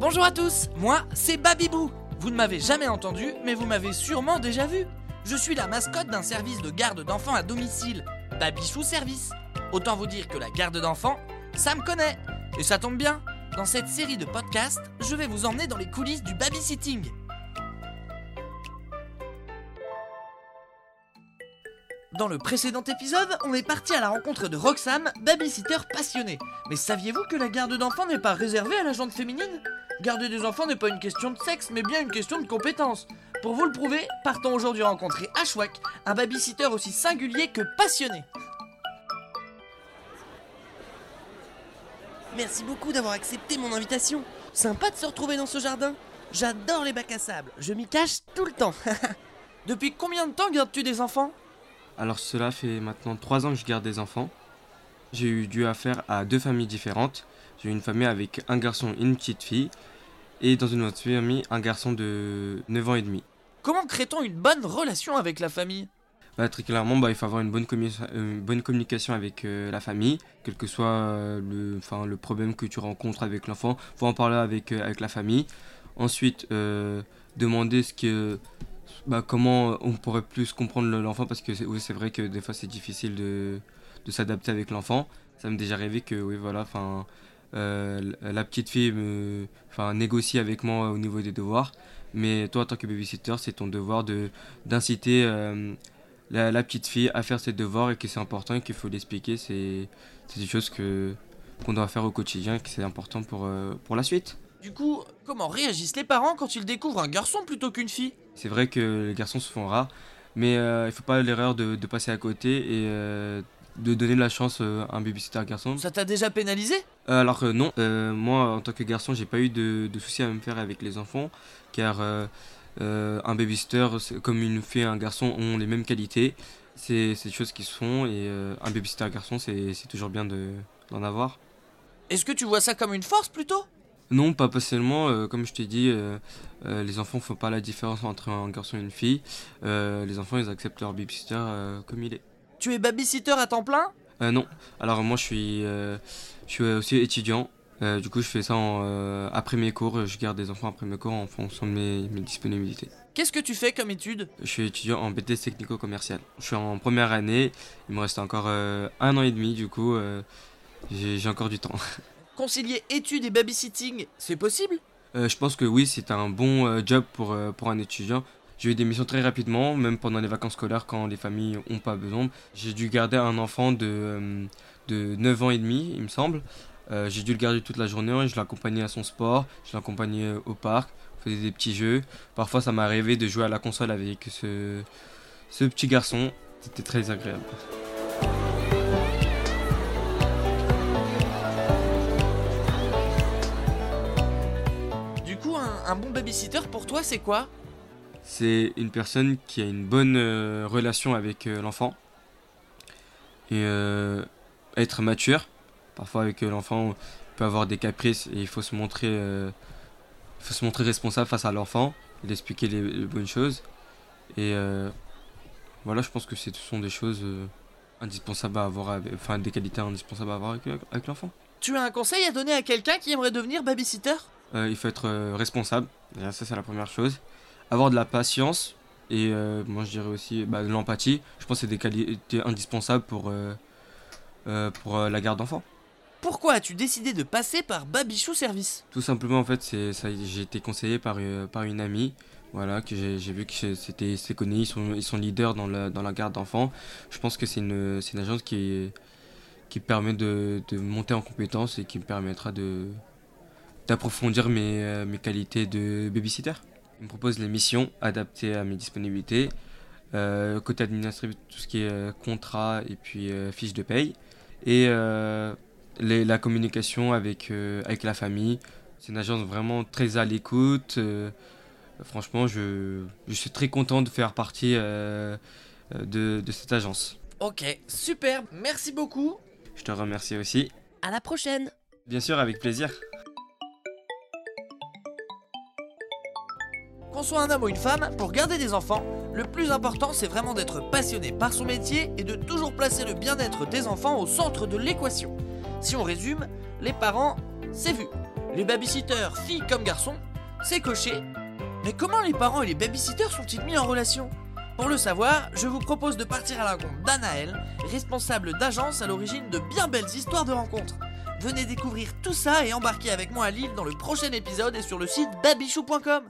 Bonjour à tous, moi c'est Babibou. Vous ne m'avez jamais entendu, mais vous m'avez sûrement déjà vu. Je suis la mascotte d'un service de garde d'enfants à domicile, Babichou Service. Autant vous dire que la garde d'enfants, ça me connaît. Et ça tombe bien, dans cette série de podcasts, je vais vous emmener dans les coulisses du babysitting. Dans le précédent épisode, on est parti à la rencontre de Roxane, babysitter passionnée. Mais saviez-vous que la garde d'enfants n'est pas réservée à la jante féminine? Garder des enfants n'est pas une question de sexe, mais bien une question de compétence. Pour vous le prouver, partons aujourd'hui rencontrer Ashwak, un babysitter aussi singulier que passionné. Merci beaucoup d'avoir accepté mon invitation. Sympa de se retrouver dans ce jardin. J'adore les bacs à sable, je m'y cache tout le temps. Depuis combien de temps gardes-tu des enfants? Alors cela fait maintenant 3 ans que je garde des enfants. J'ai eu dû affaire à deux familles différentes. J'ai une famille avec un garçon et une petite fille. Et dans une autre famille, un garçon de 9 ans et demi. Comment crée-t-on une bonne relation avec la famille? Bah, très clairement, bah, il faut avoir une bonne, commu- euh, une bonne communication avec euh, la famille, quel que soit euh, le, problème que tu rencontres avec l'enfant, faut en parler avec, euh, avec la famille. Ensuite, demander ce que, bah, comment on pourrait plus comprendre le- l'enfant, parce que c'est oui, vrai que des fois c'est difficile de, de s'adapter avec l'enfant. Ça m'est déjà arrivé que, oui, voilà, enfin, la petite fille me, enfin, négocie avec moi au niveau des devoirs. Mais toi, en tant que babysitter, c'est ton devoir de d'inciter euh, la, la petite fille à faire ses devoirs et que c'est important et qu'il faut l'expliquer. C'est c'est des choses que qu'on doit faire au quotidien et que c'est important pour, euh, pour la suite. Du coup, comment réagissent les parents quand ils découvrent un garçon plutôt qu'une fille? C'est vrai que les garçons se font rares, mais euh, il faut pas l'erreur de, de passer à côté et euh, de donner la chance euh, à un babysitter garçon. Ça t'a déjà pénalisé? Euh, alors que non, euh, moi en tant que garçon, j'ai pas eu de, de soucis à me faire avec les enfants, car euh, euh, un babysitter, comme une fille et un garçon, ont les mêmes qualités. C'est des choses qui se font et euh, un babysitter garçon, c'est toujours bien de- d'en avoir. Est-ce que tu vois ça comme une force plutôt? Non, pas spécialement. euh, comme je t'ai dit, euh, euh, les enfants font pas la différence entre un garçon et une fille. Euh, les enfants, ils acceptent leur babysitter euh, comme il est. Tu es babysitter à temps plein? Euh, non. Alors moi je suis, euh, je suis aussi étudiant. Euh, du coup je fais ça en, euh, après mes cours. Je garde des enfants après mes cours en fonction de mes, mes disponibilités. Qu'est-ce que tu fais comme étude? Je suis étudiant en BTS technico-commercial. Je suis en première année. Il me reste encore euh, un an et demi du coup. euh, j'ai j'ai encore du temps. Concilier études et babysitting, c'est possible? Euh, je pense que oui, c'est un bon euh, job pour, euh, pour un étudiant. J'ai eu des missions très rapidement, même pendant les vacances scolaires quand les familles n'ont pas besoin. J'ai dû garder un enfant de, euh, de 9 ans et demi, il me semble. Euh, j'ai dû le garder toute la journée, je l'accompagnais à son sport, je l'accompagnais au parc, on faisait des petits jeux. Parfois ça arrivé de jouer à la console avec ce, ce petit garçon. C'était très agréable. Du coup, un bon babysitter pour toi, c'est quoi? C'est une personne qui a une bonne euh, relation avec euh, l'enfant et euh, être mature. Parfois avec euh, l'enfant, on peut avoir des caprices et il faut se montrer, euh, il faut se montrer responsable face à l'enfant, et lui expliquer les, les bonnes choses. Et euh, voilà, je pense que ce sont des choses euh, indispensables à avoir, avec- enfin des qualités indispensables à avoir avec, avec l'enfant. Tu as un conseil à donner à quelqu'un qui aimerait devenir babysitter? Euh, il faut être euh, responsable, Déjà, ça c'est la première chose. Avoir de la patience et euh, moi je dirais aussi bah, de l'empathie. Je pense que c'est des qualités indispensables pour, euh, euh, pour la garde d'enfants. Pourquoi as-tu décidé de passer par Babichou Service? Tout simplement en fait, c'est ça, j'ai été conseillé par, par une amie. Voilà, que j'ai j'ai vu que c'était c'est connu, ils sont, ils sont leaders dans la, dans la garde d'enfants. Je pense que c'est une, c'est une agence qui, qui permet de, de monter en compétences et qui me permettra de d'approfondir mes, mes qualités de babysitter. Il me propose les missions adaptées à mes disponibilités. Euh, côté administratif, tout ce qui est euh, contrat et puis euh, fiche de paye. Et les- la communication avec, avec la famille. C'est une agence vraiment très à l'écoute. franchement, je, je suis très content de faire partie de, de cette agence. Ok, super, merci beaucoup. Je te remercie aussi. À la prochaine. Bien sûr, avec plaisir. Qu'on soit un homme ou une femme, pour garder des enfants, le plus important c'est vraiment d'être passionné par son métier et de toujours placer le bien-être des enfants au centre de l'équation. Si on résume, les parents, c'est vu. Les babysitters, filles comme garçons, c'est coché. Mais comment les parents et les babysitters sont-ils mis en relation? Pour le savoir, je vous propose de partir à la rencontre d'Anaël, responsable d'agence à l'origine de bien belles histoires de rencontres. Venez découvrir tout ça et embarquer avec moi à Lille dans le prochain épisode et sur le site babichou.com.